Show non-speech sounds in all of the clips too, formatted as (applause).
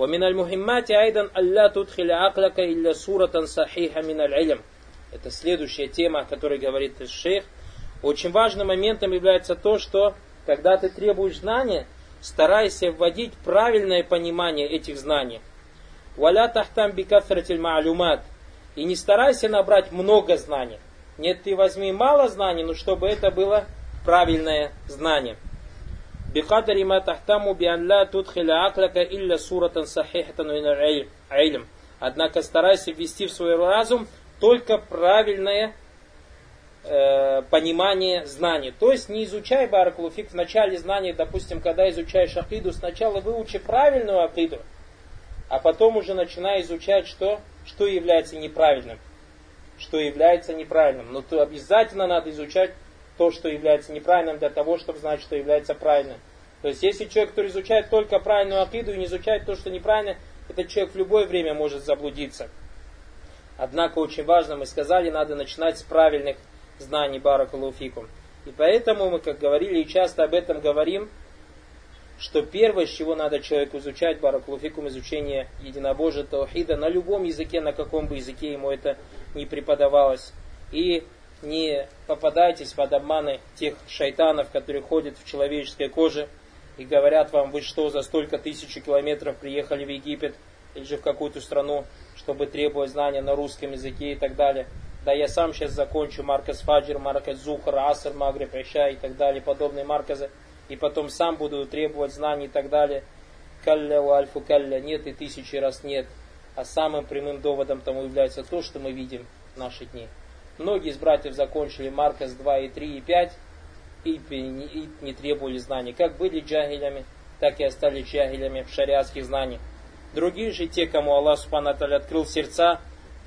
ومن المهمات أيضا ألا تدخل عقلك إلا صورة صحيحة من العلم. Это следующая тема, о которой говорит шейх. Очень важным моментом является то, что когда ты требуешь знания, старайся вводить правильное понимание этих знаний. Валя тахтам бикафратиль маалюмат. И не старайся набрать много знаний. Нет, ты возьми мало знаний, но чтобы это было правильное знание. بقدر ما تهتم بأن لا تدخل عقلك إلا صورة صحيحة من العلم. Однако старайся ввести в свой разум только правильное э, понимание знаний. То есть не изучай Баракулуфик в начале знаний, допустим, когда изучаешь акиду, сначала выучи правильную акиду, а потом уже начинай изучать, что, что является неправильным. Что является неправильным. Но то обязательно надо изучать то, что является неправильным, для того, чтобы знать, что является правильным. То есть, если человек, который изучает только правильную акиду и не изучает то, что неправильно, этот человек в любое время может заблудиться. Однако, очень важно, мы сказали, надо начинать с правильных знаний Баракалуфикум. И поэтому мы, как говорили и часто об этом говорим, что первое, с чего надо человеку изучать Баракулуфикум, изучение единобожия Таухида на любом языке, на каком бы языке ему это не преподавалось. И не попадайтесь под обманы тех шайтанов, которые ходят в человеческой коже и говорят вам, вы что, за столько тысяч километров приехали в Египет или же в какую-то страну, чтобы требовать знания на русском языке и так далее. Да я сам сейчас закончу Марказ Фаджир, Марказ Зухар, Аср, Магриб, Иша и так далее, подобные марказы. И потом сам буду требовать знаний и так далее. Калля у альфу калля нет и тысячи раз нет. А самым прямым доводом тому является то, что мы видим в наши дни. Многие из братьев закончили Маркас 2 и 3 и 5 и, не требовали знаний. Как были джагилями, так и остались джагилями в шариатских знаниях. Другие же те, кому Аллах Субхану открыл сердца,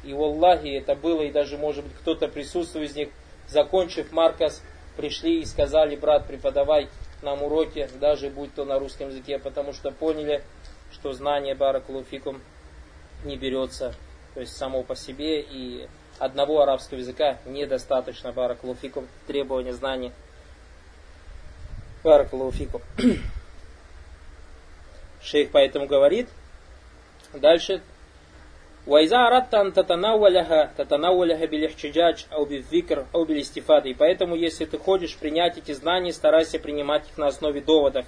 и в Аллахе это было, и даже может быть кто-то присутствует из них, закончив Маркас, пришли и сказали, брат, преподавай нам уроки, даже будь то на русском языке, потому что поняли, что знание Баракулуфикум не берется, то есть само по себе, и одного арабского языка недостаточно баракалуфикум, требования знаний. Баракалуфикум. (clears throat) Шейх поэтому говорит, дальше, وإذا أردت أن تتناولها تتناولها بالاحتجاج أو بالذكر أو بالاستفادة. И поэтому, если ты хочешь принять эти знания, старайся принимать их на основе доводов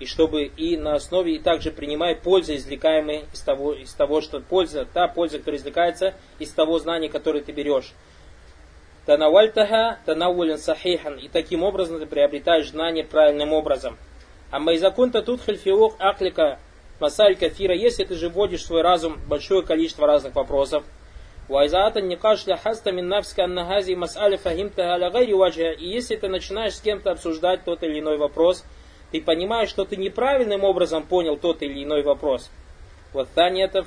и чтобы и на основе, и также принимая пользу, извлекаемые из того, из того, что польза, та польза, которая извлекается из того знания, которое ты берешь. Танавальтаха танавулин сахихан. И таким образом ты приобретаешь знание правильным образом. А майзакунта тут хальфиух аклика масаль кафира. Если ты же вводишь в свой разум большое количество разных вопросов, Вайзаата не кашля хаста мин навска аннагази мас'аля фахимта аля гайри. И если ты начинаешь с кем-то обсуждать тот или иной вопрос, ты понимаешь, что ты неправильным образом понял тот или иной вопрос. Вот это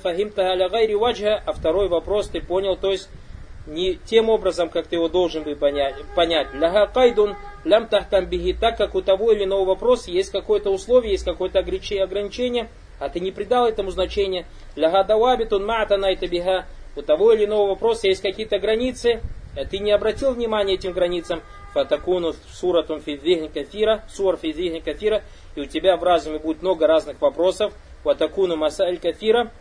гайри ваджа, а второй вопрос ты понял, то есть не тем образом, как ты его должен бы понять. Ляга кайдун лям тахтам бихи, так как у того или иного вопроса есть какое-то условие, есть какое-то ограничение, а ты не придал этому значения. Ляга давабитун маата найта биха, у того или иного вопроса есть какие-то границы, а ты не обратил внимания этим границам, фатакуну суратун фидзихни кафира, сур фидзихни кафира, и у тебя в разуме будет много разных вопросов, ватакуну масаль кафира,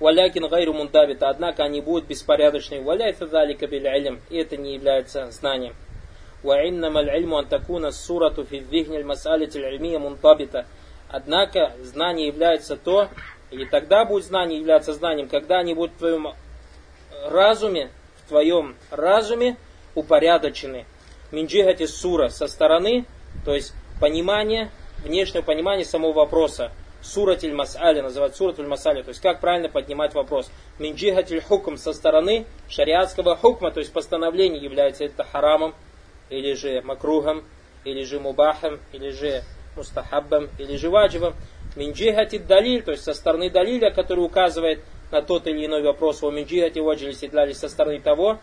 валякин гайру мундабита, однако они будут беспорядочны, валяйта далика биль и это не является знанием. وإنما العلم أن تكون السورة في الذهن المسألة العلمية منضبطة. Однако знание является то, и тогда будет знание являться знанием, когда они будут в твоем разуме, в твоем разуме упорядочены. Минджихати сура со стороны, то есть понимание, внешнее понимание самого вопроса. Суратиль мас'али, называют суратиль мас'али, то есть как правильно поднимать вопрос. Минджихатиль хукм со стороны шариатского хукма, то есть постановление является это харамом, или же макругом, или же мубахом, или же мустахаббом, или же ваджибом. Минджихати далиль, то есть со стороны далиля, который указывает на тот или иной вопрос, о минджихати ваджили седлали со стороны того,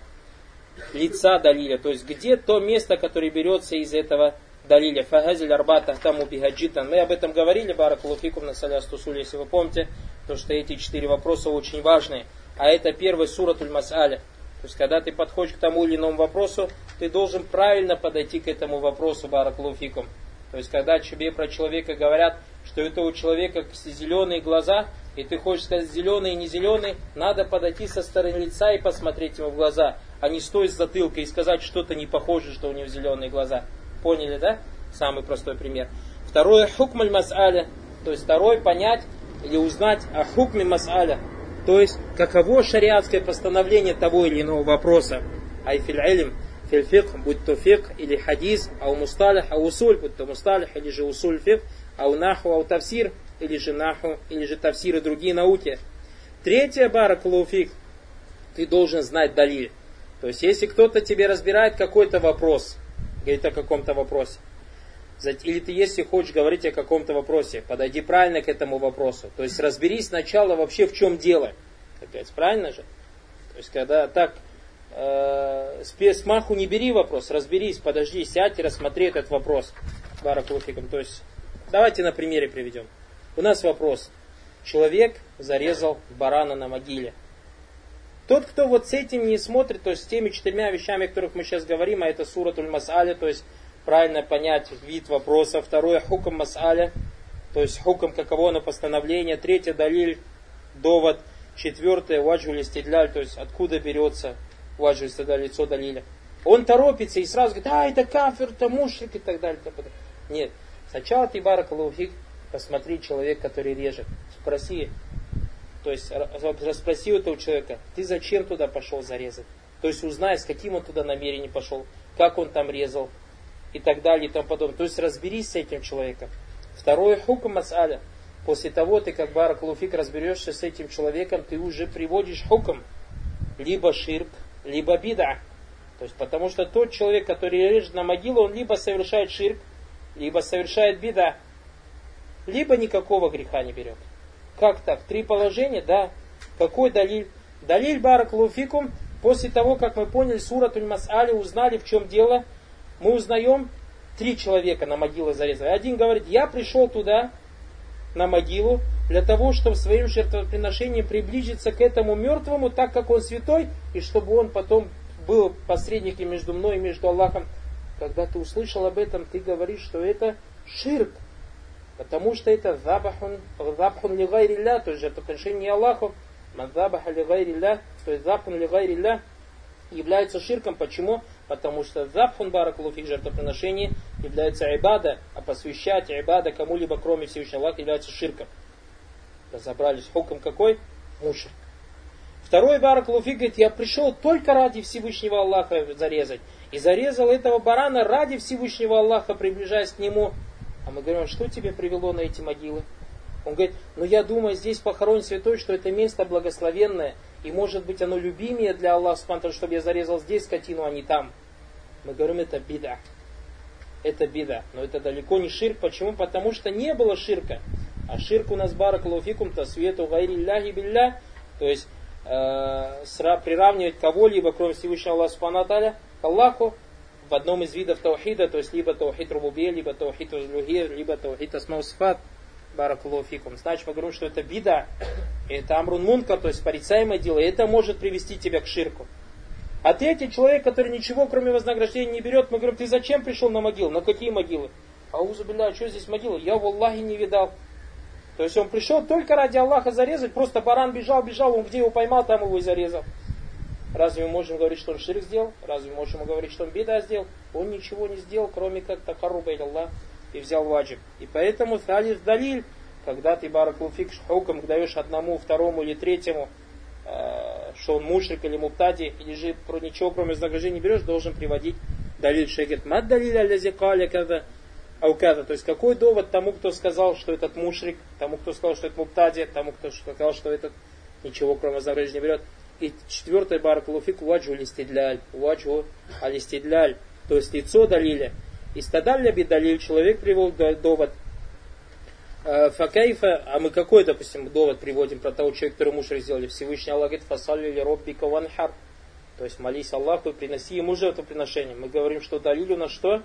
лица далиля, то есть где то место, которое берется из этого далиля. Фагазиль арбата тому бихаджитан. Мы об этом говорили, баракулуфикум на салястусуле, если вы помните, то что эти четыре вопроса очень важные. А это первый суратуль мас'аля. То есть, когда ты подходишь к тому или иному вопросу, ты должен правильно подойти к этому вопросу, баракулуфикум. То есть, когда тебе про человека говорят, что это у человека зеленые глаза, и ты хочешь сказать зеленые не зеленые, надо подойти со стороны лица и посмотреть ему в глаза, а не стоить с затылка и сказать что-то не похоже, что у него зеленые глаза. Поняли, да? Самый простой пример. Второе, хукмаль мас'аля, то есть второй понять или узнать о хукме мас'аля, то есть каково шариатское постановление того или иного вопроса. Айфиль илм, филь будь то фик или хадис, ау мусталих, ау усуль, будь то мусталих или же усуль фик, ау наху, ау тавсир, или же наху, или же тавсир и другие науки. Третье, баракулуфик, ты должен знать далиль. То есть, если кто-то тебе разбирает какой-то вопрос, говорит о каком-то вопросе, или ты, если хочешь говорить о каком-то вопросе, подойди правильно к этому вопросу. То есть разберись сначала вообще в чем дело. Опять, правильно же? То есть когда так э, с маху не бери вопрос, разберись, подожди, сядь и рассмотри этот вопрос. Баракулуфиком. То есть давайте на примере приведем. У нас вопрос. Человек зарезал барана на могиле. Тот, кто вот с этим не смотрит, то есть с теми четырьмя вещами, о которых мы сейчас говорим, а это суратуль мас'аля, то есть правильно понять вид вопроса. Второе, хукам мас'аля, то есть хукам каково оно постановление. Третье, далиль, довод. Четвертое, ваджу стидляль, то есть откуда берется ваджу стидляль, лицо далиля. Он торопится и сразу говорит, а, это кафир, это мушрик и так далее. Нет, сначала ты баракалухик, посмотри человек, который режет. Спроси, то есть расспроси у этого человека, ты зачем туда пошел зарезать? То есть узнай, с каким он туда намерением пошел, как он там резал, и так далее и тому подобное. То есть разберись с этим человеком. Второе, хукм мас'аля. После того ты, как Барак Луфик, разберешься с этим человеком, ты уже приводишь хукм. Либо ширк, либо бида. То есть, потому что тот человек, который режет на могилу, он либо совершает ширк, либо совершает бида, либо никакого греха не берет. Как так? Три положения, да. Какой далиль? Далиль Барак Луфикум, после того, как мы поняли Суратуль Мас'али, узнали, в чем дело – мы узнаем, три человека на могилу зарезали. Один говорит, я пришел туда, на могилу, для того, чтобы своим жертвоприношением приблизиться к этому мертвому, так как он святой, и чтобы он потом был посредником между мной и между Аллахом. Когда ты услышал об этом, ты говоришь, что это ширк. Потому что это забахун, забахун лигайрилля, то есть жертвоприношение Аллаху, мазабаха лигайрилля, то есть забахун лигайрилля, является ширком. Почему? Потому что запхун баракулуфик жертвоприношение является айбада, а посвящать айбада кому-либо, кроме Всевышнего Аллаха, является ширком. Разобрались, хуком какой? Мушрик. Второй баракулуфик говорит, я пришел только ради Всевышнего Аллаха зарезать. И зарезал этого барана ради Всевышнего Аллаха, приближаясь к нему. А мы говорим, что тебе привело на эти могилы? Он говорит, ну я думаю, здесь похоронен святой, что это место благословенное, и может быть оно любимее для Аллаха, чтобы я зарезал здесь скотину, а не там. Мы говорим, это беда. Это беда. Но это далеко не ширк. Почему? Потому что не было ширка. А ширк у нас баракалуфикум свету гайри ляхи билля. То есть э, приравнивать кого-либо, кроме Всевышнего Аллаха Субхану к Аллаху, в одном из видов таухида, то есть либо таухид рубубе, либо таухид узлюхи, либо таухид асмаусфат. Баракулуфикум. Значит, мы говорим, что это бида, это амрун мунка, то есть порицаемое дело, и это может привести тебя к ширку. А третий человек, который ничего, кроме вознаграждения, не берет, мы говорим, ты зачем пришел на могилу? На какие могилы? Аузу билля, что здесь могила? Я в Аллахе не видал. То есть он пришел только ради Аллаха зарезать, просто баран бежал, бежал, он где его поймал, там его и зарезал. Разве мы можем говорить, что он ширк сделал? Разве мы можем говорить, что он беда сделал? Он ничего не сделал, кроме как такаруба Аллах и взял ваджиб. И поэтому салис далиль, когда ты баракулфик хукам даешь одному, второму или третьему, э, что он мушрик или муптади, или же про ничего кроме вознаграждения не берешь, должен приводить далиль шегет. Мад далиль алязи когда аукада. То есть какой довод тому, кто сказал, что этот мушрик, тому, кто сказал, что это муптади, тому, кто сказал, что этот ничего кроме вознаграждения не берет. И четвертое баракулуфик ваджу листидляль. Ваджу алистидляль. То есть лицо далиля. Истадалля бидалиль, человек привел довод. Э, факайфа, а мы какой, допустим, довод приводим про того человека, который муж сделали? Всевышний Аллах говорит, фасалли ли роббика ванхар. То есть молись Аллаху и приноси ему жертвоприношение. Мы говорим, что далиль у нас что?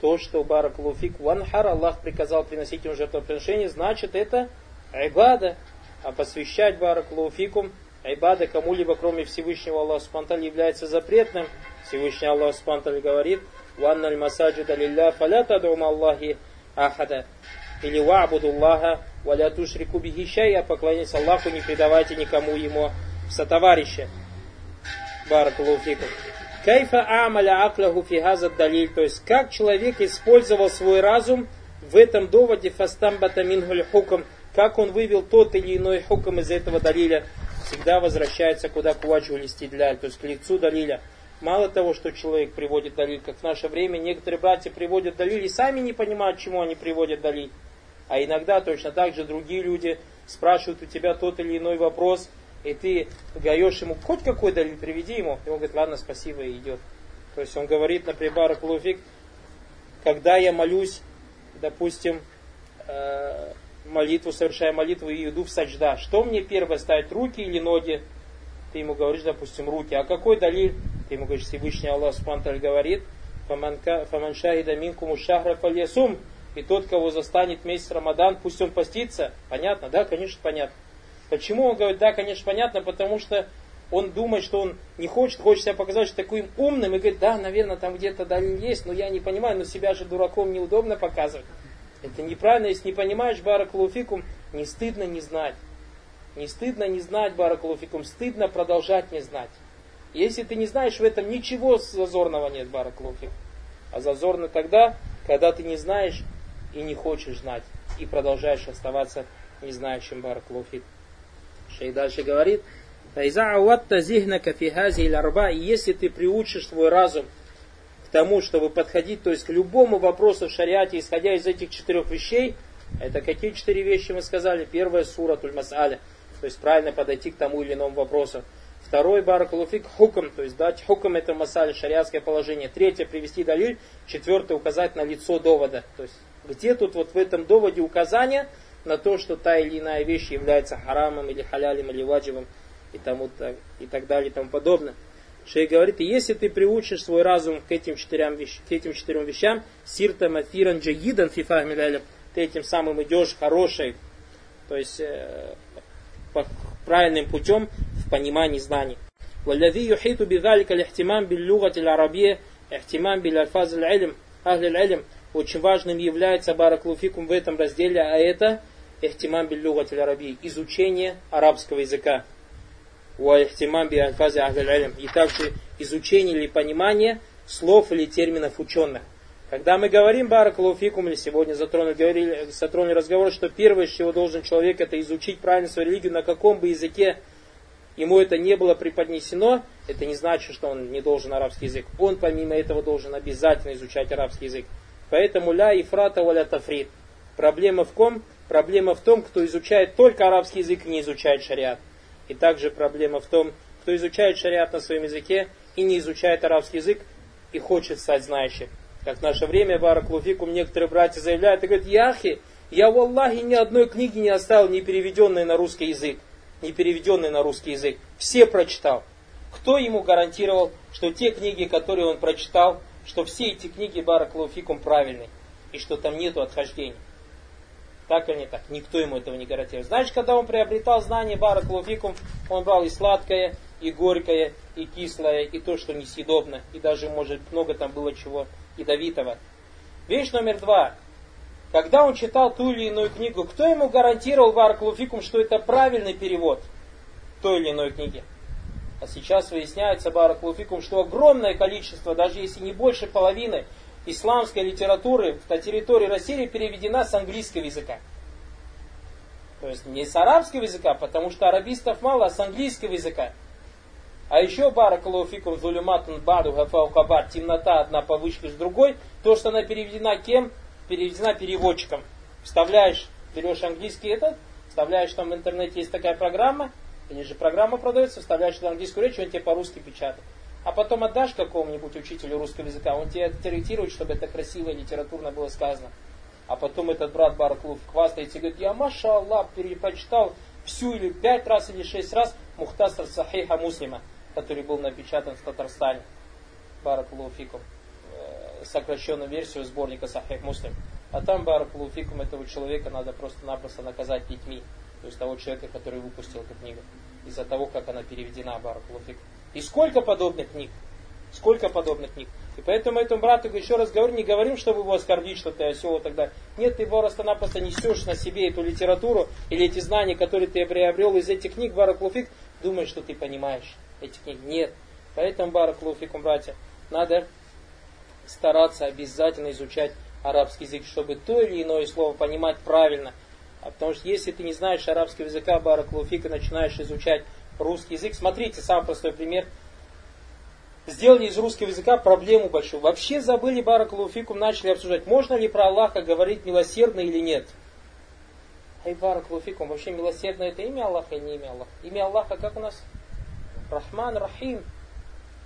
То, что барак луфик ванхар, Аллах приказал приносить ему жертвоприношение, значит это айбада. А посвящать барак луфикум, айбада кому-либо, кроме Всевышнего Аллаха Субтитры является запретным. Всевышний Аллах Субтитры говорит, «Ванналь масаджида лилля фаля тадум Аллахи ахада». или ва'будуллаха валя тушрику бихи шайя, поклоняйтесь Аллаху, не предавайте никому ему сотоварища. Баракулуфикум. Кайфа амаля акляху фигаза далиль, то есть как человек использовал свой разум в этом доводе фастамбата мингуль хукам, как он вывел тот или иной хукам из этого далиля, всегда возвращается куда к ваджу листидляль, то есть к лицу далиля. Мало того, что человек приводит далиль, как в наше время некоторые братья приводят далиль и сами не понимают, чему они приводят далиль. А иногда точно так же другие люди спрашивают у тебя тот или иной вопрос, и ты даешь ему хоть какой далиль, приведи ему, и он говорит, ладно, спасибо, и идет. То есть он говорит, например, Баракулуфик, когда я молюсь, допустим, э, молитву, совершая молитву и иду в саджда, что мне первое ставить, руки или ноги? Ты ему говоришь, допустим, руки. А какой далиль? Ты ему говоришь, Всевышний Аллах Субтитры говорит, «Фаман шахида минкуму шахра фальясум». И тот, кого застанет месяц Рамадан, пусть он постится. Понятно? Да, конечно, понятно. Почему он говорит, да, конечно, понятно, потому что он думает, что он не хочет, хочет себя показать что таким умным, и говорит, да, наверное, там где-то далее есть, но я не понимаю, но себя же дураком неудобно показывать. Это неправильно, если не понимаешь Баракулуфикум, не стыдно не знать. Не стыдно не знать Баракулуфикум, стыдно продолжать не знать. Если ты не знаешь, в этом ничего зазорного нет Баракулуфикум. А зазорно тогда, когда ты не знаешь и не хочешь знать, и продолжаешь оставаться не знающим Баракулуфикум. Шей дальше говорит, и если ты приучишь свой разум тому, чтобы подходить, то есть к любому вопросу в шариате, исходя из этих четырех вещей, это какие четыре вещи мы сказали? Первая сура Туль-Мас'аля, то есть правильно подойти к тому или иному вопросу. Второй баракулуфик хукм, то есть дать хукм это масаль, шариатское положение. Третье привести далиль. Четвертое указать на лицо довода. То есть где тут вот в этом доводе указание на то, что та или иная вещь является харамом или халялем или ваджибом и, тому, и так далее и тому подобное. Шейх говорит, если ты приучишь свой разум к этим четырем, вещ, к этим четырем вещам, сирта мафиран джагидан фифахмиляля, ты этим самым идешь хорошей, то есть э, по правильным путем в понимании знаний. والذي يحيط بذلك الاهتمام باللغة العربية اهتمام بالألفاظ العلم أهل العلم очень важным является бараклуфикум в этом разделе, а это ихтимам биллюгат араби, изучение арабского языка. Уахтимам би альфази И также изучение или понимание слов или терминов ученых. Когда мы говорим баракалуфикум, или сегодня затронули, говорили, затронули разговор, что первое, с чего должен человек, это изучить правильно свою религию, на каком бы языке ему это не было преподнесено, это не значит, что он не должен арабский язык. Он помимо этого должен обязательно изучать арабский язык. Поэтому ля и фрата валя тафрит. Проблема в ком? Проблема в том, кто изучает только арабский язык и не изучает шариат. И также проблема в том, кто изучает шариат на своем языке и не изучает арабский язык и хочет стать знающим. Как в наше время, Бараклуфикум, некоторые братья заявляют и говорят, Яхи, я в Аллахе ни одной книги не оставил, не переведенной на русский язык. Не переведенной на русский язык. Все прочитал. Кто ему гарантировал, что те книги, которые он прочитал, что все эти книги Бараклуфикум правильные, и что там нету отхождений? Так или не так? Никто ему этого не гарантирует. Значит, когда он приобретал знания Бараклуфикум, он брал и сладкое, и горькое, и кислое, и то, что несъедобно, и даже, может, много там было чего ядовитого. Вещь номер два. Когда он читал ту или иную книгу, кто ему гарантировал Бараклуфикум, что это правильный перевод той или иной книги? А сейчас выясняется Бараклуфикум, что огромное количество, даже если не больше половины, исламской литературы на территории России переведена с английского языка. То есть не с арабского языка, потому что арабистов мало, а с английского языка. А еще баракалуфикум зулюматун баду гафаукабар, темнота одна повыше с другой, то, что она переведена кем? Переведена переводчиком. Вставляешь, берешь английский этот, вставляешь там в интернете есть такая программа, или же программа продается, вставляешь туда английскую речь, он тебе по-русски печатает. А потом отдашь какому-нибудь учителю русского языка, он тебе корректирует, чтобы это красиво и литературно было сказано. А потом этот брат Бараклув хвастается и говорит, я, маша Аллах, перепрочитал всю или пять раз или шесть раз Мухтасар Сахиха Муслима который был напечатан в Татарстане, Баракулуфикум, э, сокращенную версию сборника Сахих Муслим. А там Баракулуфикум этого человека надо просто-напросто наказать детьми, то есть того человека, который выпустил эту книгу, из-за того, как она переведена Баракулуфикум. И сколько подобных книг? Сколько подобных книг. И поэтому этому брату еще раз говорю, не говорим, чтобы его оскорбить, что ты осел далее. Нет, ты просто-напросто несешь на себе эту литературу или эти знания, которые ты приобрел из этих книг, Бараклуфик, думаешь, что ты понимаешь эти книги. Нет. Поэтому, Бараклуфикум, братья, надо стараться обязательно изучать арабский язык, чтобы то или иное слово понимать правильно. А потому что если ты не знаешь арабского языка, Бараклуфик, и начинаешь изучать русский язык, смотрите, самый простой пример – сделали из русского языка проблему большую. Вообще забыли Баракулуфикум, начали обсуждать, можно ли про Аллаха говорить милосердно или нет. Ай, Баракулуфикум, вообще милосердно это имя Аллаха или не имя Аллаха? Имя Аллаха как у нас? Рахман, Рахим.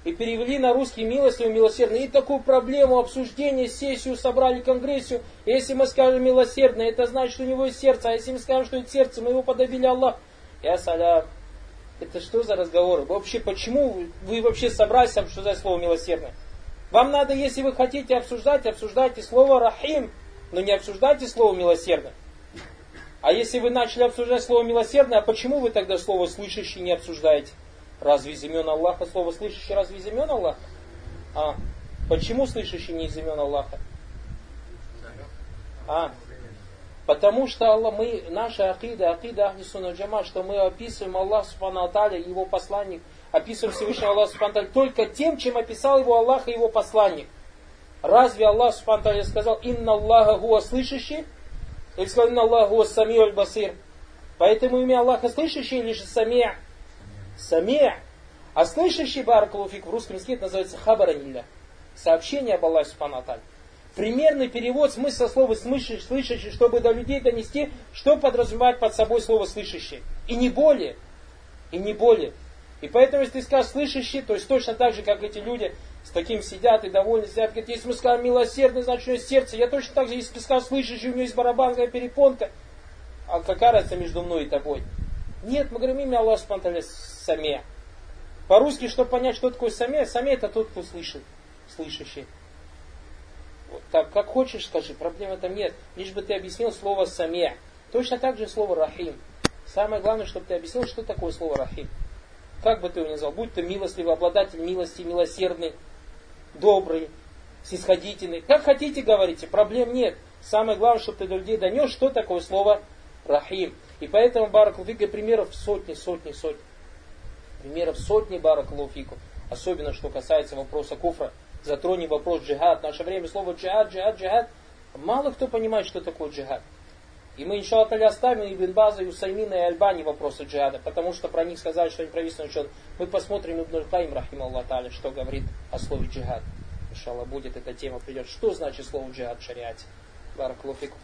И перевели на русский милостивый, милосердный. И такую проблему, обсуждение, сессию собрали, конгрессию. Если мы скажем милосердно, это значит, что у него есть сердце. А если мы скажем, что это сердце, мы его подобили Аллах. Я салям. Это что за разговоры? Вообще, почему вы вообще собрались обсуждать слово милосердное? Вам надо, если вы хотите обсуждать, обсуждайте слово рахим, но не обсуждайте слово милосердное. А если вы начали обсуждать слово милосердное, а почему вы тогда слово слышащий не обсуждаете? Разве из имен Аллаха слово слышащий, разве из имен Аллаха? А, почему слышащий не из имен Аллаха? А, Потому что Аллах, мы, наша акида, акида Ахлисуна Джама, что мы описываем Аллах Субхану Аталя, его посланник, описываем Всевышнего Аллаха Субхану только тем, чем описал его Аллах и его посланник. Разве Аллах Субхану Аталя сказал, инна Аллаха гуа слышащий? Или сказал, инна Аллаха гуа самиу аль басир? Поэтому имя Аллаха слышащий или же самия? Самия. А слышащий, баракалуфик, в русском языке называется хабаранилля. Сообщение об Аллахе Субхану Аталя примерный перевод смысла слова слышащий, чтобы до людей донести, что подразумевает под собой слово слышащий. И не более. И не более. И поэтому, если ты скажешь слышащий, то есть точно так же, как эти люди с таким сидят и довольны сидят, говорят, если мы скажем милосердный, значит у него сердце. Я точно так же, если ты скажешь слышащий, у него есть барабанная перепонка. А какая разница между мной и тобой? Нет, мы говорим имя Аллаха Субтитры Саме. По-русски, чтобы понять, что такое Саме, Саме это тот, кто слышит, слышащий так, как хочешь скажи, проблем там нет. Лишь бы ты объяснил слово «самия». Точно так же слово «рахим». Самое главное, чтобы ты объяснил, что такое слово «рахим». Как бы ты его ни назвал, будь то милостливый, обладатель милости, милосердный, добрый, снисходительный. Как хотите говорите, проблем нет. Самое главное, чтобы ты до людей донес, что такое слово «рахим». И поэтому Баракулуфика примеров сотни, сотни, сотни. Примеров сотни Баракулуфику. Особенно, что касается вопроса куфра затронем вопрос джихад. В наше время слово джихад, джихад, джихад. Мало кто понимает, что такое джихад. И мы, иншаллах, оставим Ибн База, и Усаймина, и Альбани вопросы джихада, потому что про них сказали, что они провисли учет. Мы посмотрим Ибн Каим, рахим Аллах что говорит о слове джихад. Иншаллах, будет эта тема, придет. Что значит слово джихад в шариате? Баракулуфикум.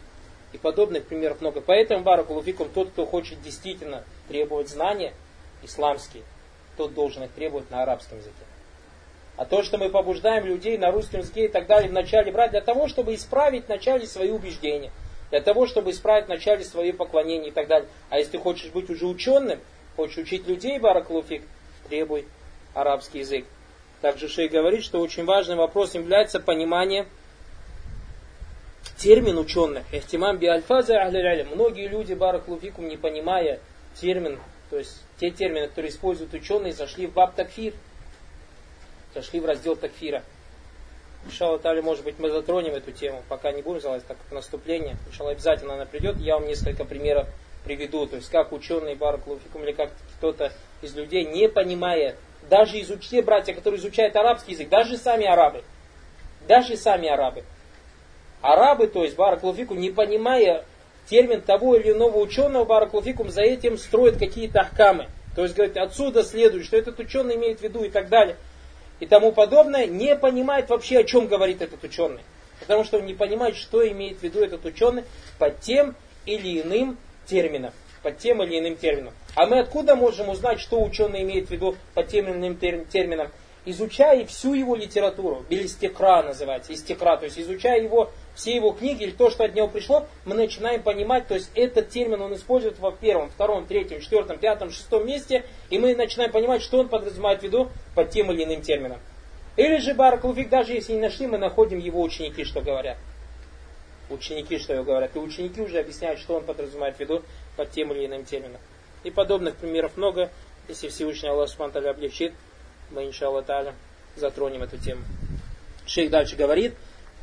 И подобных примеров много. Поэтому, Баракулуфикум, тот, кто хочет действительно требовать знания исламские, тот должен их требовать на арабском языке. А то, что мы побуждаем людей на русском языке и так далее вначале брать, для того, чтобы исправить вначале свои убеждения, для того, чтобы исправить вначале свои поклонения и так далее. А если ты хочешь быть уже ученым, хочешь учить людей, Бараклуфик, требуй арабский язык. Также Шей говорит, что очень важным вопросом является понимание термин ученых. Эхтимам би альфаза Многие люди, Бараклуфикум, не понимая термин, то есть те термины, которые используют ученые, зашли в баб такфир – зашли в раздел такфира. Иншалла Тали, может быть, мы затронем эту тему, пока не будем залазить, так как наступление. Иншалла, обязательно она придет. Я вам несколько примеров приведу. То есть, как ученые Баракулуфикум или как кто-то из людей, не понимая, даже из те братья, которые изучают арабский язык, даже сами арабы, даже сами арабы. Арабы, то есть Баракулуфикум, не понимая термин того или иного ученого, Баракулуфикум за этим строят какие-то ахкамы. То есть, говорит, отсюда следует, что этот ученый имеет в виду и так далее и тому подобное, не понимает вообще, о чем говорит этот ученый. Потому что он не понимает, что имеет в виду этот ученый под тем или иным термином. Под тем или иным термином. А мы откуда можем узнать, что ученый имеет в виду под тем или иным термином? Изучая всю его литературу, белистекра называется, истекра, то есть изучая его, все его книги или то, что от него пришло, мы начинаем понимать, то есть этот термин он использует во первом, втором, третьем, четвертом, пятом, шестом месте, и мы начинаем понимать, что он подразумевает в виду под тем или иным термином. Или же Баракулфик, даже если не нашли, мы находим его ученики, что говорят. Ученики, что говорят. И ученики уже объясняют, что он подразумевает в виду под тем или иным термином. И подобных примеров много. Если Всевышний Аллах Субтитры облегчит, мы, иншаллах, таля, затронем эту тему. Шейх дальше говорит,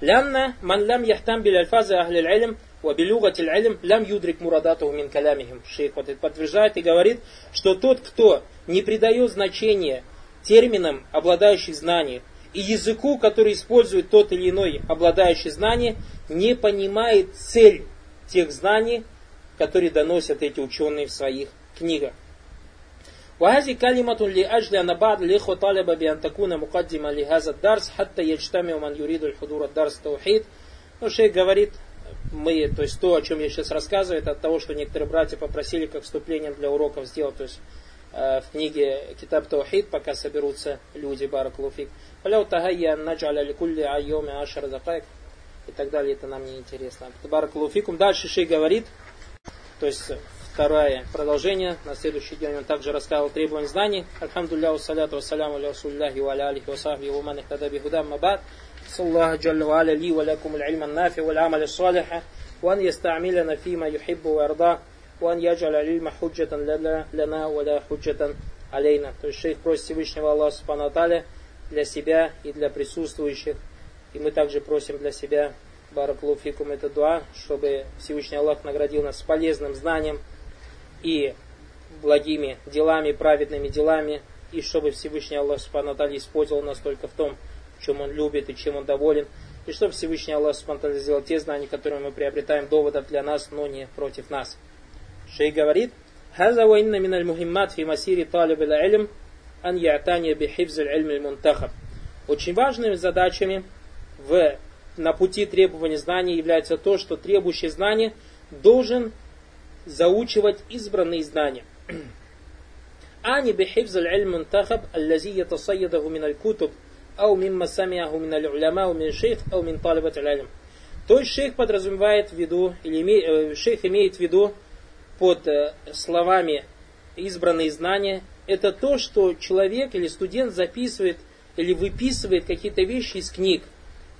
«Лянна ман лям яхтам биль альфазы ахли аль-илм, ва билюгати аль-илм, лям юдрик мурадатуху мин калямихим». Шейх вот это подтверждает и говорит, что тот, кто не придает значения терминам, обладающих знанием, и языку, который использует тот или иной обладающий знание, не понимает цель тех знаний, которые доносят эти ученые в своих книгах. وهذه كلمة لأجل أن بعض الإخوة طالب بأن تكون مقدمة لهذا الدرس حتى يجتمع من يريد الحضور الدرس التوحيد. Ну, шейх говорит, мы, то есть то, о чем я сейчас рассказываю, это от того, что некоторые братья попросили как вступление для уроков сделать, то есть э, в книге Китаб Таухид, пока соберутся люди, Баракулуфик. Фаляу тагайя наджаля ликулли айоми ашар закайк и так далее, это нам не интересно. Баракулуфикум. Дальше Шей говорит, то есть вторая. Продолжение. На следующий день он также рассказал требования знаний. Альхамдулиллаху саляту вассаляму ля расулиллахи ва ля алихи ва сахби ва ман ихтада би худам мабад. Саллаху джалла ва аля ли ва лякум аль-ильма нафи ва аль-амаля салиха. Ван яста'миляна фима юхиббу ва ярда. Ван яджаля аль-ильма худжатан лана ва ля худжатан алейна. То есть шейх просит Всевышнего Аллаха Субхану для себя и для присутствующих. И мы также просим для себя Баракулуфикум это дуа, чтобы Всевышний Аллах наградил нас полезным знанием, и благими делами, праведными делами, и чтобы Всевышний Аллах Субхану использовал нас только в том, чем Он любит и чем Он доволен, и чтобы Всевышний Аллах Субхану сделал те знания, которые мы приобретаем, доводов для нас, но не против нас. Шейх говорит, «Хаза ва инна мухиммат фи масири талиб илм ан я'тания би хибзил ильм мунтахаб». Очень важными задачами в, на пути требования знаний является то, что требующий знания должен заучивать избранные знания. Ани бихифз аль-илм мунтахаб, аллази ятасайядаhu мин аль-кутуб, ау мимма самиаху мин аль-уляма, мин шейх, ау мин талибат аль То есть шейх подразумевает в виду, или име, шейх имеет в виду под э, словами избранные знания, это то, что человек или студент записывает или выписывает какие-то вещи из книг,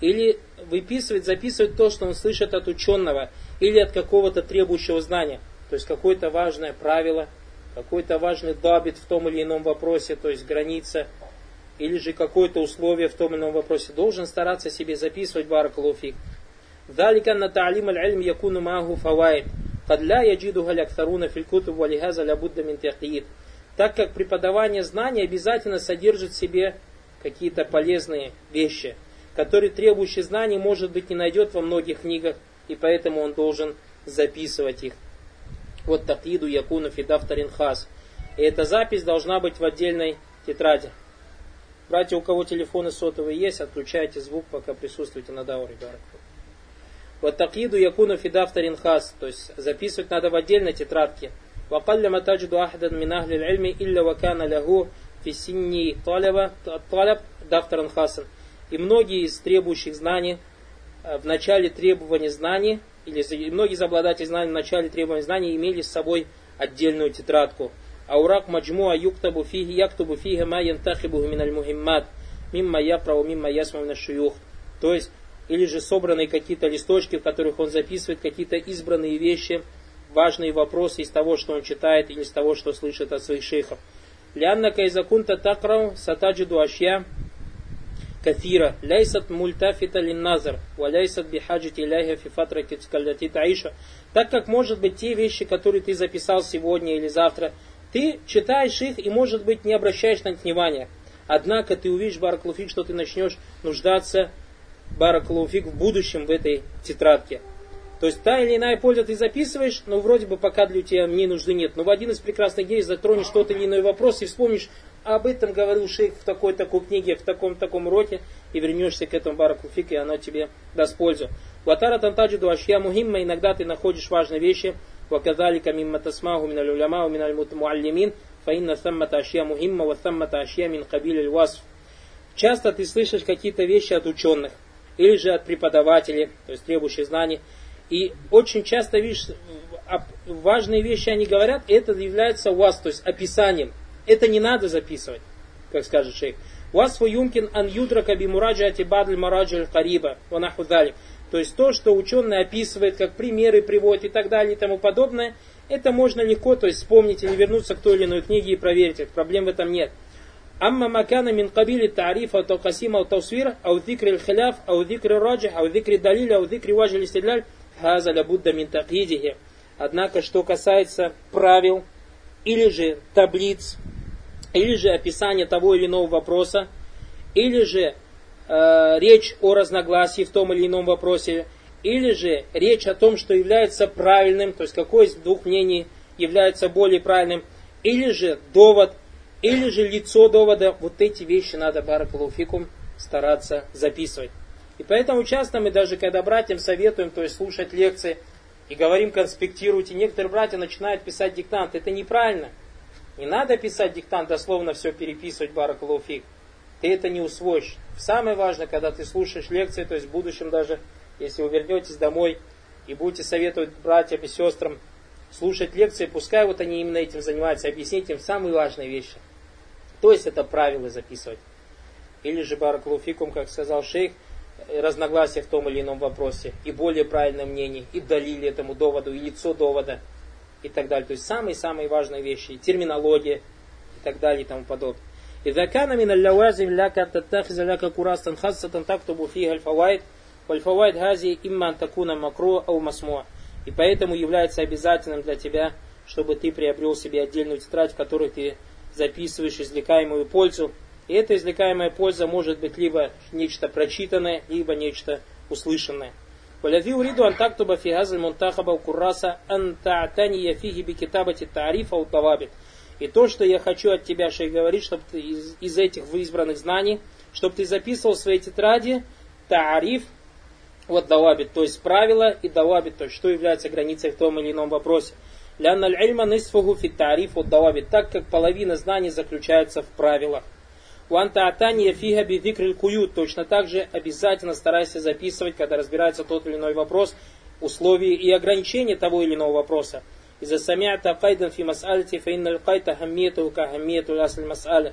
или выписывает, записывает то, что он слышит от ученого, или от какого-то требующего знания. То есть какое-то важное правило, какой-то важный дабит в том или ином вопросе, то есть граница, или же какое-то условие в том или ином вопросе, должен стараться себе записывать баракалуфик. Далика на таалим аль-альм якуну магу фавайд. Кадля яджиду галякфаруна филькуту валихаза лябудда минтехиид. Так как преподавание знаний обязательно содержит в себе какие-то полезные вещи, которые требующий знаний, может быть, не найдет во многих книгах, и поэтому он должен записывать их. Вот такиду якуну фидафтарин хас. И эта запись должна быть в отдельной тетради. Братья, у кого телефоны сотовые есть, отключайте звук, пока присутствуете на дауре. Вот такиду якуну фидафтарин хас. То есть записывать надо в отдельной тетрадке. وقل ما تجد أحدا من أهل العلم إلا وكان له في سن طلب طلب дафтаран хасан. И многие из требующих знаний э, в начале требования знаний, или многие из обладателей знаний в начале требования знаний имели с собой отдельную тетрадку. Аурак маджмуа юктабу фиги яктубу фиги ма янтахибу миналь мухиммат мимма япрау мимма ясмам шуюх. То есть, или же собранные какие-то листочки, в которых он записывает какие-то избранные вещи, важные вопросы из того, что он читает или из того, что слышит от своих шейхов. Ляннака изакунта такрау сатаджиду ашья кафира, ляйсат мультафита линназар, валяйсат бихаджити ляйха фифатра калляти таиша. Так как, может быть, те вещи, которые ты записал сегодня или завтра, ты читаешь их и, может быть, не обращаешь на них внимания. Однако ты увидишь, Бараклуфик, что ты начнешь нуждаться, Бараклуфик, в будущем в этой тетрадке. То есть та или иная польза ты записываешь, но вроде бы пока для тебя мне нужды нет. Но в один из прекрасных дней затронешь тот или иной вопрос и вспомнишь, об этом говорил шейх в такой-такой книге, в таком-таком роте, и вернешься к этому баракуфик, и оно тебе даст пользу. Ватара тантаджиду ашья мухимма, иногда ты находишь важные вещи, ваказалика мимма тасмаху миналь уляма, миналь муаллимин, фаинна саммата ашья мухимма, ва саммата ашья мин кабиль. Часто ты слышишь какие-то вещи от ученых, или же от преподавателей, то есть требующих знаний, и очень часто, видишь, важные вещи они говорят, и это является у вас, то есть описанием. Это не надо записывать, как скажет шейх. Уасфу юмкин ан юдрака би мураджати бадль мураджаль кариба, ванахудали. То есть то, что ученый описывает, как примеры приводит и так далее и тому подобное, это можно легко то есть, вспомнить или вернуться к той или иной книге и проверить. Проблем в этом нет. Амма макана мин кабили тарифа то касима ау таусвир, ау дикри хляф, ау дикри раджих, ау дикри далиля, ау дикри важили стедляль, хаза будда мин такидихи. Однако, что касается правил или же таблиц, или же описания того или иного вопроса, или же э, речь о разногласии в том или ином вопросе, или же речь о том, что является правильным, то есть какое из двух мнений является более правильным, или же довод, или же лицо довода, вот эти вещи надо, баракалуфикум, стараться записывать. И поэтому часто мы даже, когда братьям советуем, то есть слушать лекции, и говорим конспектируйте, некоторые братья начинают писать диктант. Это неправильно. Не надо писать диктант, дословно все переписывать, баракалуфик. Ты это не усвоишь. Самое важное, когда ты слушаешь лекции, то есть в будущем даже, если вы вернетесь домой и будете советовать братьям и сестрам слушать лекции, пускай вот они именно этим занимаются, объяснить им самые важные вещи. То есть это правила записывать. Или же Баракулуфикум, как сказал шейх, разногласия в том или ином вопросе, и более правильное мнение, и далили этому доводу, и лицо довода, и так далее. То есть самые-самые важные вещи, и терминология, и так далее, и тому подобное. إذا كان من اللوازم لك أن تتخذ لك كراسة خاصة تكتب فيها الفوائد والفوائد هذه إما أن تكون مقروء أو مسموع и поэтому является обязательным для тебя, чтобы ты приобрел себе отдельную тетрадь, в которой ты записываешь извлекаемую пользу. И эта извлекаемая польза может быть либо нечто прочитанное, либо нечто услышанное. والذي أريد أن تكتب في هذا المنتخب أو كراسة أن تعتني فيه بكتابة التعريف أو الضوابط. И то, что я хочу от тебя, шейх говорит, чтобы ты из, из этих избранных знаний, чтобы ты записывал в своей тетради тариф, вот давабит, то есть правила и давабит, то есть что является границей в том или ином вопросе. Лянна аль-ильма нисфуху фи тариф от давабит, так как половина знаний заключается в правилах. وأن تعتني فيه بذكر القيود, точно так же обязательно старайся записывать, когда разбирается тот или иной вопрос, условия и ограничения того или иного вопроса. Из-за самята кайдан фи фаинналь кайта хаммету ка асль мас'аля.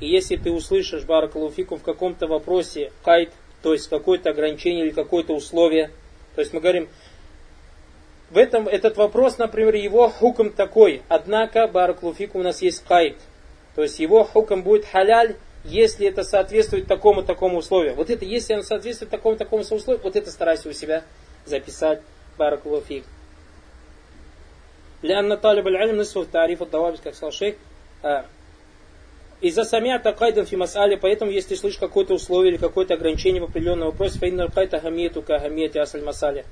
И если ты услышишь, баракалуфикум, в каком-то вопросе кайт, то есть какое-то ограничение или какое-то условие. То есть мы говорим, в этом этот вопрос, например, его хуком такой, однако бараклуфик у нас есть кайт. То есть его хуком будет халяль, если это соответствует такому-такому условию. Вот это, если оно соответствует такому-такому условию, вот это старайся у себя записать бараклуфик. لأن طالب العلم نصف تعريف الضوابط, как сказал шейх, из-за самята кайдан фи мас'але, поэтому если ты слышишь какое-то условие или какое-то ограничение в определенном вопросе, фаиннал кайта гамиету ка гамиети асль масале.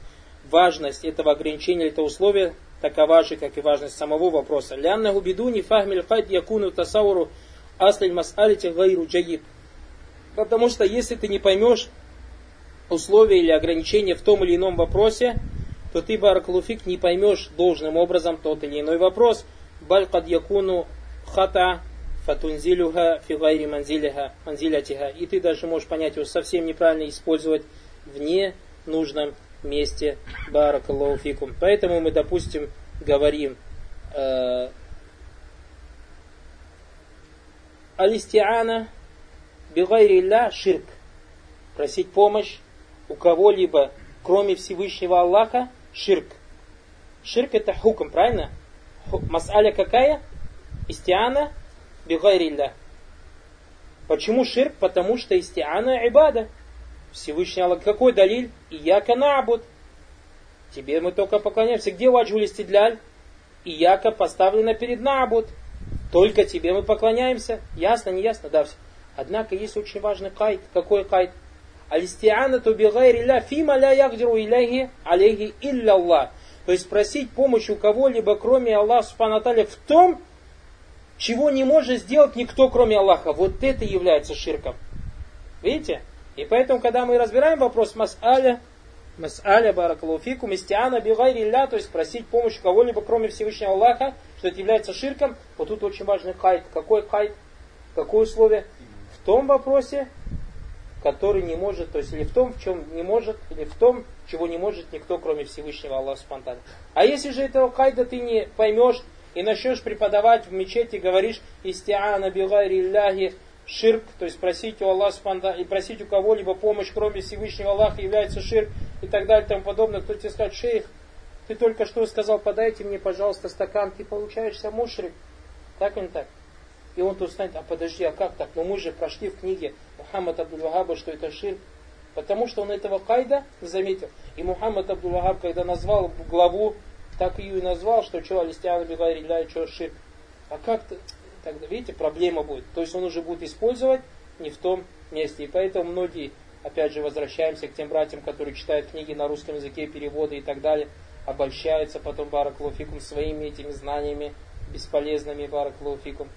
Важность этого ограничения или этого условия такова же, как и важность самого вопроса. Лянна губиду не фахмиль кайд якуну тасауру асль мас'алити гайру джагид. Потому что если ты не поймешь условия или ограничения в том или ином вопросе, то ты, بارك الله فيك, не поймешь должным образом тот или иной вопрос. بل قد يكون خطأ فتنزلها في غير منزلها, منزلتها. И ты даже можешь понять его совсем неправильно использовать в ненужном месте. بارك الله فيكم. Поэтому мы, допустим, говорим э, Алистиана бигайри ля ширк. Просить помощь у кого-либо, кроме Всевышнего Аллаха, ширк. Ширк это хуком, правильно? Масаля какая? Истиана бигайрилля. Почему ширк? Потому что истиана ибада. Всевышний Аллах. Какой далиль? Ияка набуд. Тебе мы только поклоняемся. Где ваджули стидляль? Ияка поставлена перед набуд. Только тебе мы поклоняемся. Ясно, не ясно? Да, все. Однако есть очень важный кайт. Какой кайт? Алистианату бигайрилля фима ля ягдиру иляхи алейхи илля. То есть просить помощи у кого-либо, кроме Аллаха Субхану в том, чего не может сделать никто, кроме Аллаха. Вот это является ширком. Видите? И поэтому, когда мы разбираем вопрос мас'аля, مسألة بارك الله فيكم, استعانة بغير то есть просить помощи кого-либо, кроме Всевышнего Аллаха, что это является ширком, вот тут очень важный قيد. Какой قيد? Какое условие? В том вопросе, который не может, то есть или в том, в чем не может, или в том, чего не может никто, кроме Всевышнего Аллаха سبحانه وتعالى. А если же этого قيد а ты не поймешь, и начнешь преподавать в мечети, говоришь «استعانة بغير شرك», то есть просить у Аллаха и просить у кого-либо помощь, кроме Всевышнего Аллаха, является ширк и так далее и тому подобное, кто тебе скажет «Шейх, ты только что сказал, подайте мне, пожалуйста, стакан, ты получаешься мушрик». Так или так? И он тут станет, а подожди, а как так? Но мы же прошли в книге Мухаммад Абдул что это ширк. Потому что он этого кайда заметил. И Мухаммад Абдул когда назвал главу, так ее и назвал, что что Алистиана Бигайри что ширк. А как-то, тогда, видите, проблема будет. То есть он уже будет использовать не в том месте. И поэтому многие, опять же, возвращаемся к тем братьям, которые читают книги на русском языке, переводы и так далее, обольщаются потом Бараклуфикум своими этими знаниями бесполезными Бараклуфикум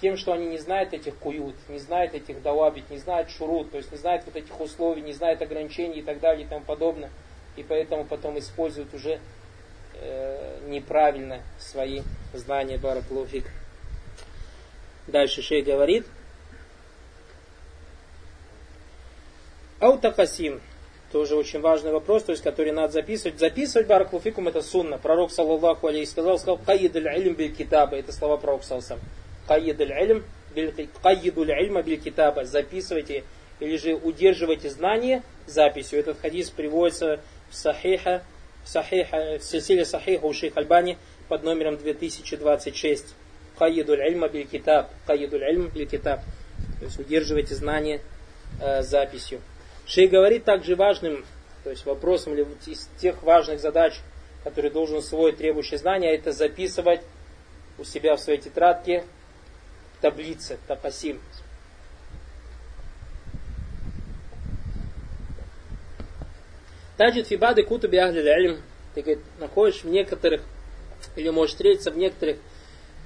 тем, что они не знают этих куют, не знают этих давабит, не знают шурут, то есть не знают вот этих условий, не знают ограничений и так далее и тому подобное. И поэтому потом используют уже э, неправильно свои знания Бараклуфик. Дальше шей говорит. Аутакасим. Тоже очень важный вопрос, то есть, который надо записывать. Записывать Бараклуфикум это сунна. Пророк, саллаллаху алейхи, сказал, сказал, каид аль-илм биль китаба. Это слова пророка, саллаллаху Кайид аль-илм, кайиду аль-ильма китаба. Записывайте или же удерживайте знание записью. Этот хадис приводится в Сахиха, в, сахиха, в силсиле Сахиха у шейх Альбани под номером 2026. Кайиду аль-ильма биль китаб. Кайиду аль-ильм биль китаб. То есть удерживайте знание э, записью. Шей говорит также важным, то есть вопросом или из тех важных задач, которые должен усвоить требующий знания, это записывать у себя в своей тетрадке таблице, тапасим. Таджид фибады кутуби ахли илм. Ты говорит, находишь в некоторых, или можешь встретиться в некоторых,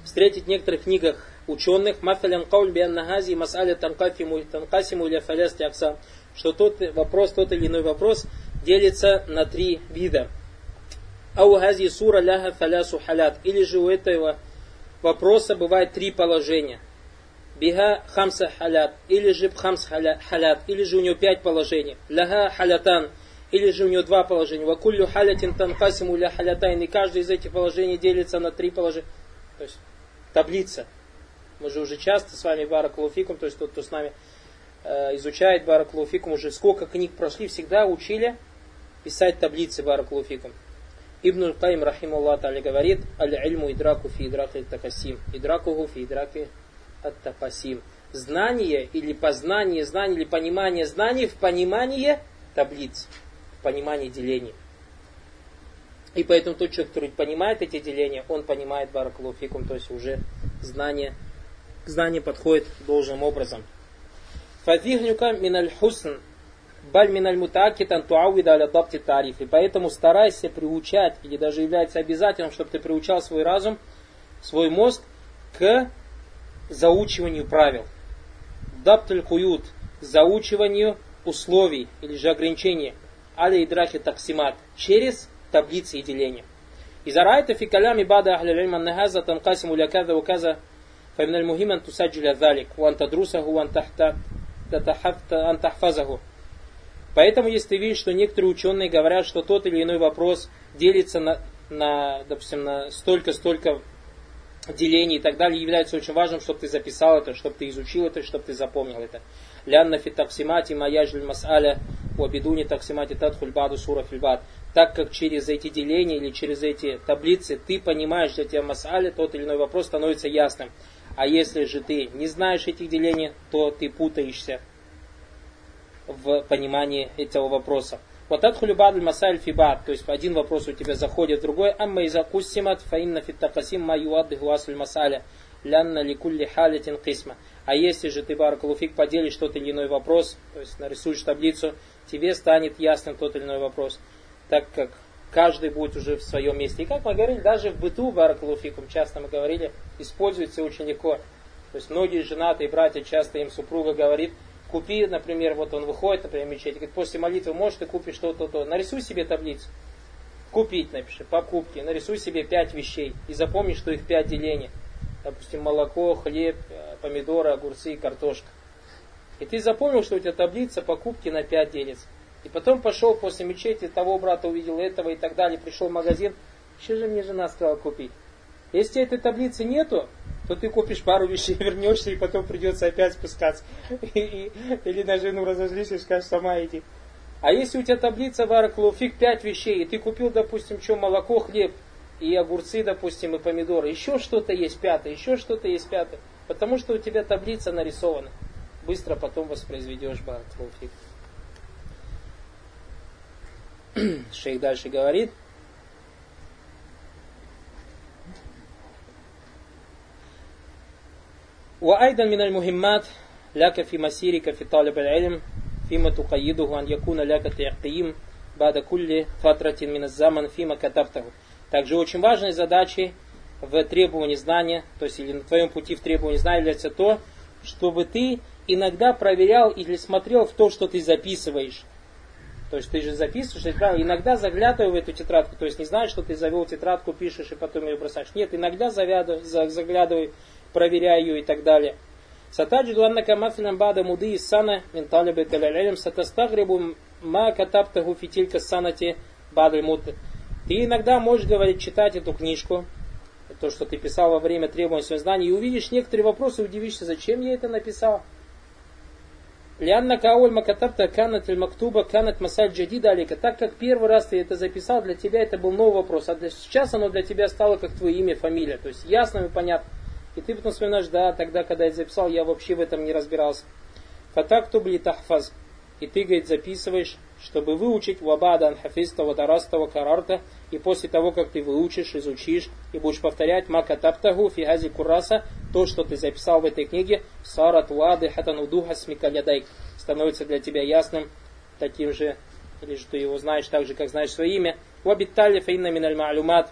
встретить в некоторых книгах ученых, мафалян кауль биан нагази масаля танкасиму танкасиму или фалясти акса, что тот вопрос, тот или иной вопрос делится на три вида. Ау хази сура ляха фалясу халят. Или же у этого вопроса бывает три положения. Биха хамса халят, или же хамс халят, или же у него пять положений. Ляха халятан, или же у него два положения. Вакуллю халятин танхасиму ля халятайн. И каждое из этих положений делится на три положения. То есть таблица. Мы же уже часто с вами Баракулуфикум, то есть тот, кто с нами э, изучает Баракулуфикум, уже сколько книг прошли, всегда учили писать таблицы Баракулуфикум. Ибн Каим Рахимуллах Тали говорит, аль-ильму идраку фи идраки такасим, идракуху фи идраки ат-тапасим. Знание или познание знаний, или понимание знаний в понимании таблиц, понимании делений. И поэтому тот человек, который понимает эти деления, он понимает баракулуфикум, то есть уже знание, знание подходит должным образом. Фазихнюка миналь хусн Баль миналь мутакитан туауида аля дабти тариф. И поэтому старайся приучать, или даже является обязательным, чтобы ты приучал свой разум, свой мозг к заучиванию правил. Даптуль куют, заучиванию условий или же ограничений Аля идрахи таксимат, через таблицы и деления. إذا رأيت في كلام بعض أهل العلم أن هذا تنقسم إلى كذا وكذا فمن المهم أن تسجل ذلك وأن تدرسه وأن أن تحفظه Поэтому, если ты видишь, что некоторые ученые говорят, что тот или иной вопрос делится на, на допустим, на столько-столько делений и так далее, является очень важным, чтобы ты записал это, чтобы ты изучил это, чтобы ты запомнил это. Лянна фи таксимати маяжль масаля уабидуни таксимати татхуль баду сура фильбад. Так как через эти деления или через эти таблицы ты понимаешь, что тебе масаля, тот или иной вопрос становится ясным. А если же ты не знаешь этих делений, то ты путаешься в понимании этого вопроса. Вот адхулю бадль масаль фибат, то есть один вопрос у тебя заходит в другой, амма иза куссимат фаинна фиттакасим ма масаля, лянна ликулли халятин кисма. А если же ты, Баракалуфик, поделишь тот или иной вопрос, то есть нарисуешь таблицу, тебе станет ясным тот или иной вопрос, так как каждый будет уже в своем месте. И как мы говорили, даже в быту Баракалуфикум, часто мы говорили, используется очень легко. То есть многие женатые братья, часто им супруга говорит, Купи, например, вот он выходит, например, в мечеть, говорит, после молитвы можешь ты купить что-то, то. Нарисуй себе таблицу. Купить напиши, покупки. Нарисуй себе пять вещей. И запомни, что их пять делений. Допустим, молоко, хлеб, э, помидоры, огурцы и картошка. И ты запомнил, что у тебя таблица покупки на пять делится. И потом пошел после мечети, того брата увидел этого и так далее, пришел в магазин. Что же мне жена сказала купить? Если этой таблицы нету, то ты купишь пару вещей, (laughs) вернешься, и потом придется опять спускаться. (laughs) или на жену разозлишься и скажешь, сама иди. А если у тебя таблица Баракулуфик 5 вещей, и ты купил, допустим, что молоко, хлеб, и огурцы, допустим, и помидоры, еще что-то есть пятое, еще что-то есть пятое. Потому что у тебя таблица нарисована. Быстро потом воспроизведешь Бараклауфик. (clears throat) Шейх дальше говорит. وأيضا من المهمات لك في مسيرك في طالب العلم فيما تقيده أن يكون لك تعقيم بعد كل فترة من الزمن فيما كتبته. также очень важной задачей в требовании знания, то есть или на твоем пути в требовании знания является то, чтобы ты иногда проверял или смотрел в то, что ты записываешь. То есть ты же записываешь тетрадку, иногда заглядывай в эту тетрадку, то есть не знаешь, что ты завел тетрадку, пишешь и потом ее бросаешь. Нет, иногда заглядывай, проверяй ее и так далее. Сатаджиду аннака мафилан бада муды из сана мин талибы талялялям сатастагрибу ма катаптаху фитилька санати бадль муты. Ты иногда можешь говорить, читать эту книжку, то, что ты писал во время требования своих знаний, и увидишь некоторые вопросы, удивишься, зачем я это написал. Лянна кауль макатабта канат мактуба канат масаль джадида алика. Так как первый раз ты это записал, для тебя это был новый вопрос, а для, сейчас оно для тебя стало как твое имя, фамилия. То есть ясно и понятно. И ты потом вспоминаешь, да, тогда, когда я записал, я вообще в этом не разбирался. Фатак тубли тахфаз. И ты, говорит, записываешь, чтобы выучить вабада анхафиста вадараста карарта. И после того, как ты выучишь, изучишь и будешь повторять макатаптаху фигази кураса, то, что ты записал в этой книге, сарат вады хатанудуха смикалядайк, становится для тебя ясным, таким же, или что ты его знаешь так же, как знаешь свое имя. Вабиттали фаинна миналь ма'люмат,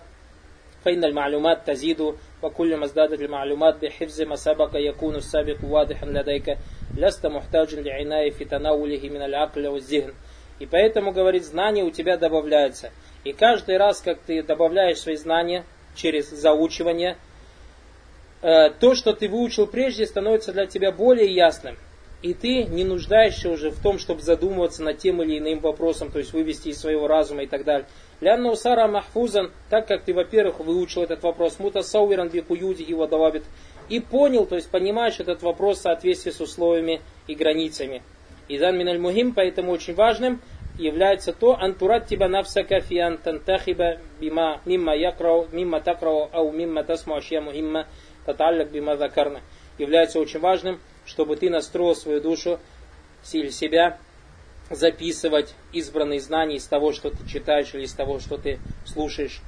فإن المعلومات تزيد وكلما ازدادت المعلومات بحفظ ما سبق يكون السابق واضحا لديك لست محتاج لعناية في تناوله من العقل والذهن и поэтому, говорит, знания у тебя добавляются. И каждый раз, как ты добавляешь свои знания через заучивание, э, то, что ты выучил прежде, становится для тебя более ясным. И ты не нуждаешься уже в том, чтобы задумываться над тем или иным вопросом, то есть вывести из своего разума и так далее. Лянна усара махфузан, так как ты, во-первых, выучил этот вопрос, мутасауиран бикуюди и водовабит, и понял, то есть понимаешь этот вопрос в соответствии с условиями и границами. И дан миналь мухим, поэтому очень важным является то, антурат тебя навсака фи антантахиба бима мимма якрау, мимма такрау, ау мимма тасму ашья мухимма таталлак бима закарна. Является очень важным, чтобы ты настроил свою душу, или себя, записывать избранные знания из того, что ты читаешь или из того, что ты слушаешь.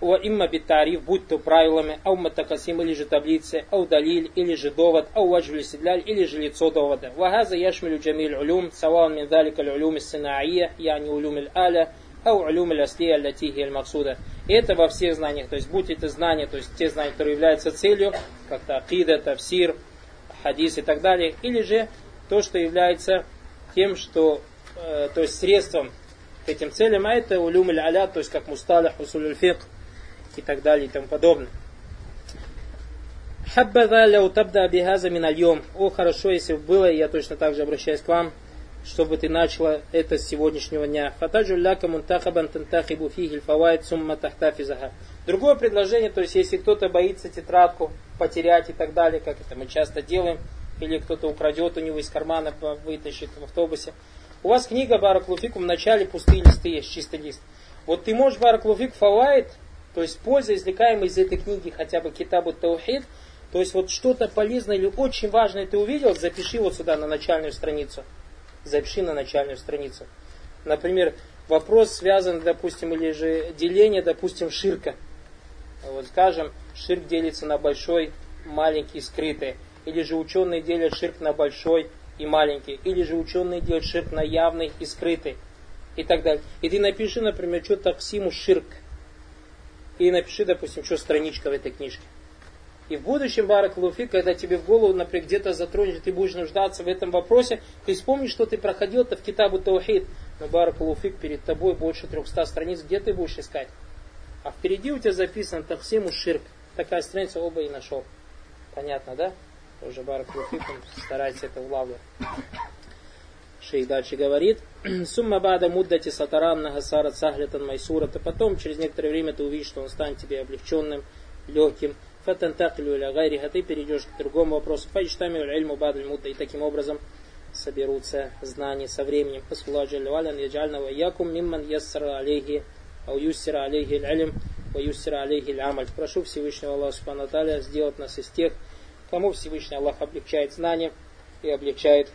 Ва имма битариф, будь то правилами, ау матакасим или же таблицы, ау далиль или же довод, ау ваджули седляль или же лицо довода. Вагаза яшмилю джамиль улюм, саван мин далика улюм синаия, яни улюм аля, ау улюм аслия аллатихи аль максуда. Это во всех знаниях, то есть будь это знания, то есть те знания, которые являются целью, как-то акида, тавсир, хадис и так далее, или же то, что является тем, что, э, то есть средством к этим целям, а это улюм аля, то есть как мусталях, усуль фиqh и так далее и тому подобное. Хаббада ляу табда бихаза минальем. О, хорошо, если бы было, я точно так же обращаюсь к вам, чтобы ты начала это с сегодняшнего дня. Фатаджу ляка мунтахабан тантахибу фигиль фавайт сумма тахтафизаха. Другое предложение, то есть если кто-то боится тетрадку потерять и так далее, как это мы часто делаем, или кто-то украдет у него из кармана, вытащит в автобусе. У вас книга Бараклуфикум в начале пустые листы есть, чистый лист. Вот ты можешь Бараклуфик фавайт, то есть польза, извлекаемая из этой книги, хотя бы Китабу Таухид, то есть вот что-то полезное или очень важное ты увидел, запиши вот сюда на начальную страницу. Запиши на начальную страницу. Например, вопрос связан, допустим, или же деление, допустим, ширка. Вот скажем, ширк делится на большой, маленький, скрытый. Или же ученые делят ширк на большой и маленький. Или же ученые делят ширк на явный и скрытый. И так далее. И ты напиши, например, что таксиму ширк. И напиши, допустим, что страничка в этой книжке. И в будущем, Барак Луфи, когда тебе в голову, например, где-то затронет, ты будешь нуждаться в этом вопросе, ты вспомнишь, что ты проходил-то в Китабу Таухид. Но Барак Луфик перед тобой больше 300 страниц, где ты будешь искать? А впереди у тебя записано Тахсиму Ширк. Такая страница оба и нашел. Понятно, да? Тоже Барак Луфик, старается это улавливать. Шейх дальше говорит, сумма бада муддати сатаран нагасарат сахлятан майсурата. Потом, через некоторое время, ты увидишь, что он станет тебе облегченным, легким. Фатантаклю ля гайриха, ты перейдешь к другому вопросу. Файштами ильму бадль мудда. И таким образом соберутся знания со временем. Пасхулlah джалявалян яджального якум мимман яссара алейхи ау юссира алейхи аль ва юссира алейхи амаль. Прошу Всевышнего Аллаха Субхану сделать нас из тех, кому Всевышний Аллах облегчает знания и облегчает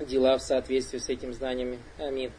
дела в соответствии с этими знаниями. Амин.